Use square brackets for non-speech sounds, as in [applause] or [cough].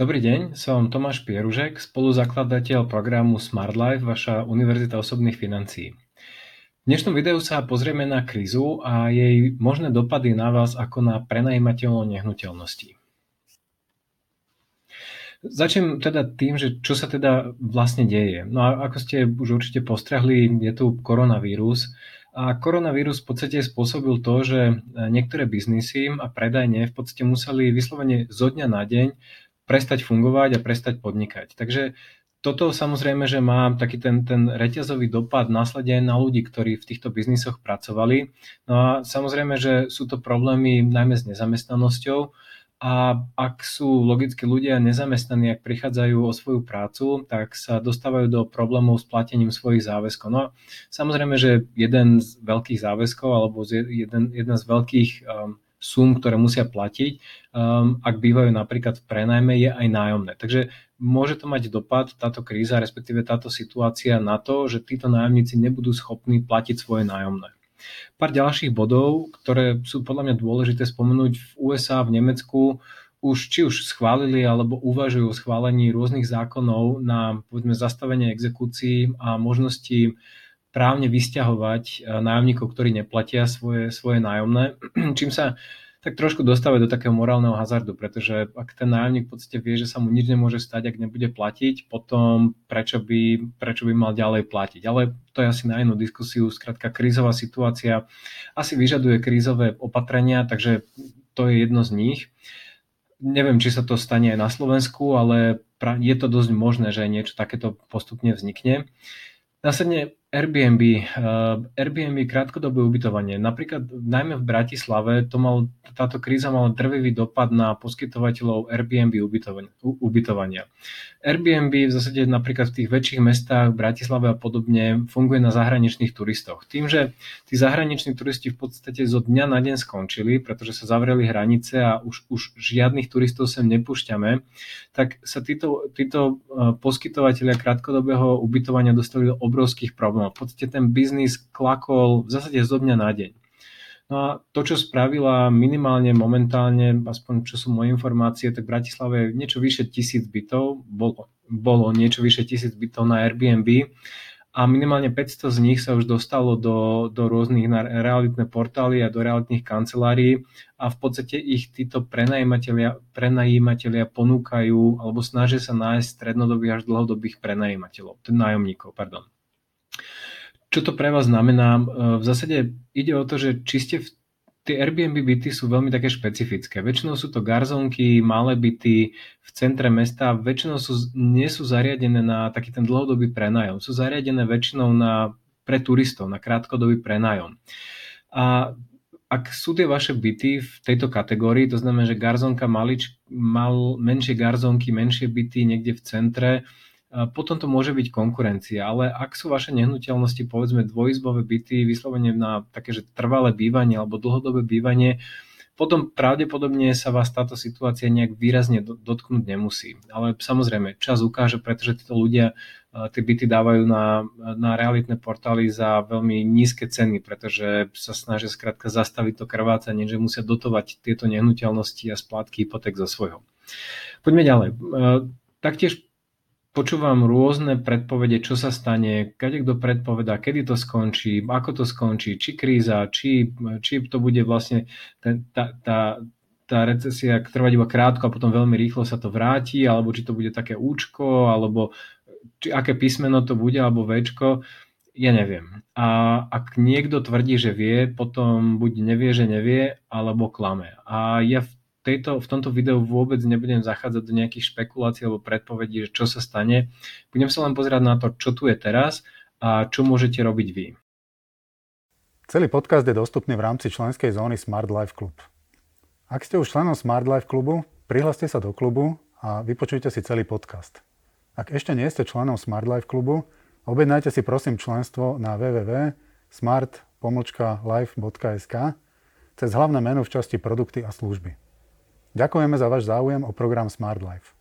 Dobrý deň, som Tomáš Pieružek, spoluzakladateľ programu Smart Life, vaša Univerzita osobných financií. V dnešnom videu sa pozrieme na krízu a jej možné dopady na vás ako na prenajímateľov nehnuteľností. Začnem teda tým, že čo sa teda vlastne deje. No a ako ste už určite postrehli, je tu koronavírus a koronavírus v podstate spôsobil to, že niektoré biznisy a predajne v podstate museli vyslovene zo dňa na deň prestať fungovať a prestať podnikať. Takže toto samozrejme, že má taký ten, ten reťazový dopad následne na ľudí, ktorí v týchto biznisoch pracovali. No a samozrejme, že sú to problémy najmä s nezamestnanosťou a ak sú logicky ľudia nezamestnaní, ak prichádzajú o svoju prácu, tak sa dostávajú do problémov s platením svojich záväzkov. No a samozrejme, že jeden z veľkých záväzkov alebo jeden, jeden z veľkých um, sum, ktoré musia platiť, um, ak bývajú napríklad v prenajme, je aj nájomné. Takže môže to mať dopad, táto kríza, respektíve táto situácia na to, že títo nájomníci nebudú schopní platiť svoje nájomné. Pár ďalších bodov, ktoré sú podľa mňa dôležité spomenúť v USA, v Nemecku, už či už schválili alebo uvažujú o schválení rôznych zákonov na povedzme, zastavenie exekúcií a možnosti právne vysťahovať eh, nájomníkov, ktorí neplatia svoje, svoje nájomné, [clears throat] čím sa tak trošku dostávajú do takého morálneho hazardu, pretože ak ten nájomník v podstate vie, že sa mu nič nemôže stať, ak nebude platiť, potom prečo by, prečo by mal ďalej platiť. Ale to je asi na inú diskusiu. Skrátka, krízová situácia asi vyžaduje krízové opatrenia, takže to je jedno z nich. Neviem, či sa to stane aj na Slovensku, ale je to dosť možné, že niečo takéto postupne vznikne. Následne Airbnb, uh, Airbnb krátkodobé ubytovanie. Napríklad najmä v Bratislave to mal, táto kríza mala drvivý dopad na poskytovateľov Airbnb ubytovania. Airbnb v zásade napríklad v tých väčších mestách, Bratislave a podobne funguje na zahraničných turistoch. Tým, že tí zahraniční turisti v podstate zo dňa na deň skončili, pretože sa zavreli hranice a už, už žiadnych turistov sem nepúšťame, tak sa títo, títo uh, poskytovateľia krátkodobého ubytovania dostali do obrovských problémov No, v podstate ten biznis klakol v zásade zo dňa na deň. No a to, čo spravila minimálne momentálne, aspoň čo sú moje informácie, tak v Bratislave je niečo vyše tisíc bytov, bolo, bolo niečo vyše tisíc bytov na Airbnb a minimálne 500 z nich sa už dostalo do, do rôznych realitné portály a do realitných kancelárií a v podstate ich títo prenajímatelia, prenajímatelia ponúkajú alebo snažia sa nájsť strednodobých až dlhodobých prenajímateľov, nájomníkov, pardon. Čo to pre vás znamená? V zásade ide o to, že či ste v tie Airbnb byty sú veľmi také špecifické. Väčšinou sú to garzonky, malé byty v centre mesta, väčšinou sú, nie sú zariadené na taký ten dlhodobý prenájom. Sú zariadené väčšinou na, pre turistov, na krátkodobý prenájom. A ak sú tie vaše byty v tejto kategórii, to znamená, že garzonka malič, mal menšie garzonky, menšie byty niekde v centre, potom to môže byť konkurencia, ale ak sú vaše nehnuteľnosti, povedzme dvojizbové byty, vyslovene na také, že trvalé bývanie alebo dlhodobé bývanie, potom pravdepodobne sa vás táto situácia nejak výrazne dotknúť nemusí. Ale samozrejme, čas ukáže, pretože títo ľudia tie byty dávajú na, na realitné portály za veľmi nízke ceny, pretože sa snažia skrátka zastaviť to krvácanie, že musia dotovať tieto nehnuteľnosti a splátky hypoték zo svojho. Poďme ďalej. Taktiež počúvam rôzne predpovede, čo sa stane, kade kto predpovedá, kedy to skončí, ako to skončí, či kríza, či, či to bude vlastne ten, tá, tá, tá recesia trvať iba krátko a potom veľmi rýchlo sa to vráti, alebo či to bude také účko, alebo či aké písmeno to bude, alebo Včko, ja neviem. A ak niekto tvrdí, že vie, potom buď nevie, že nevie, alebo klame. A ja v tejto, v tomto videu vôbec nebudem zachádzať do nejakých špekulácií alebo predpovedí, že čo sa stane. Budem sa len pozerať na to, čo tu je teraz a čo môžete robiť vy. Celý podcast je dostupný v rámci členskej zóny Smart Life Club. Ak ste už členom Smart Life klubu, prihláste sa do klubu a vypočujte si celý podcast. Ak ešte nie ste členom Smart Life klubu, objednajte si prosím členstvo na www.smart-life.sk cez hlavné meno v časti produkty a služby. Ďakujeme za váš záujem o program Smart Life.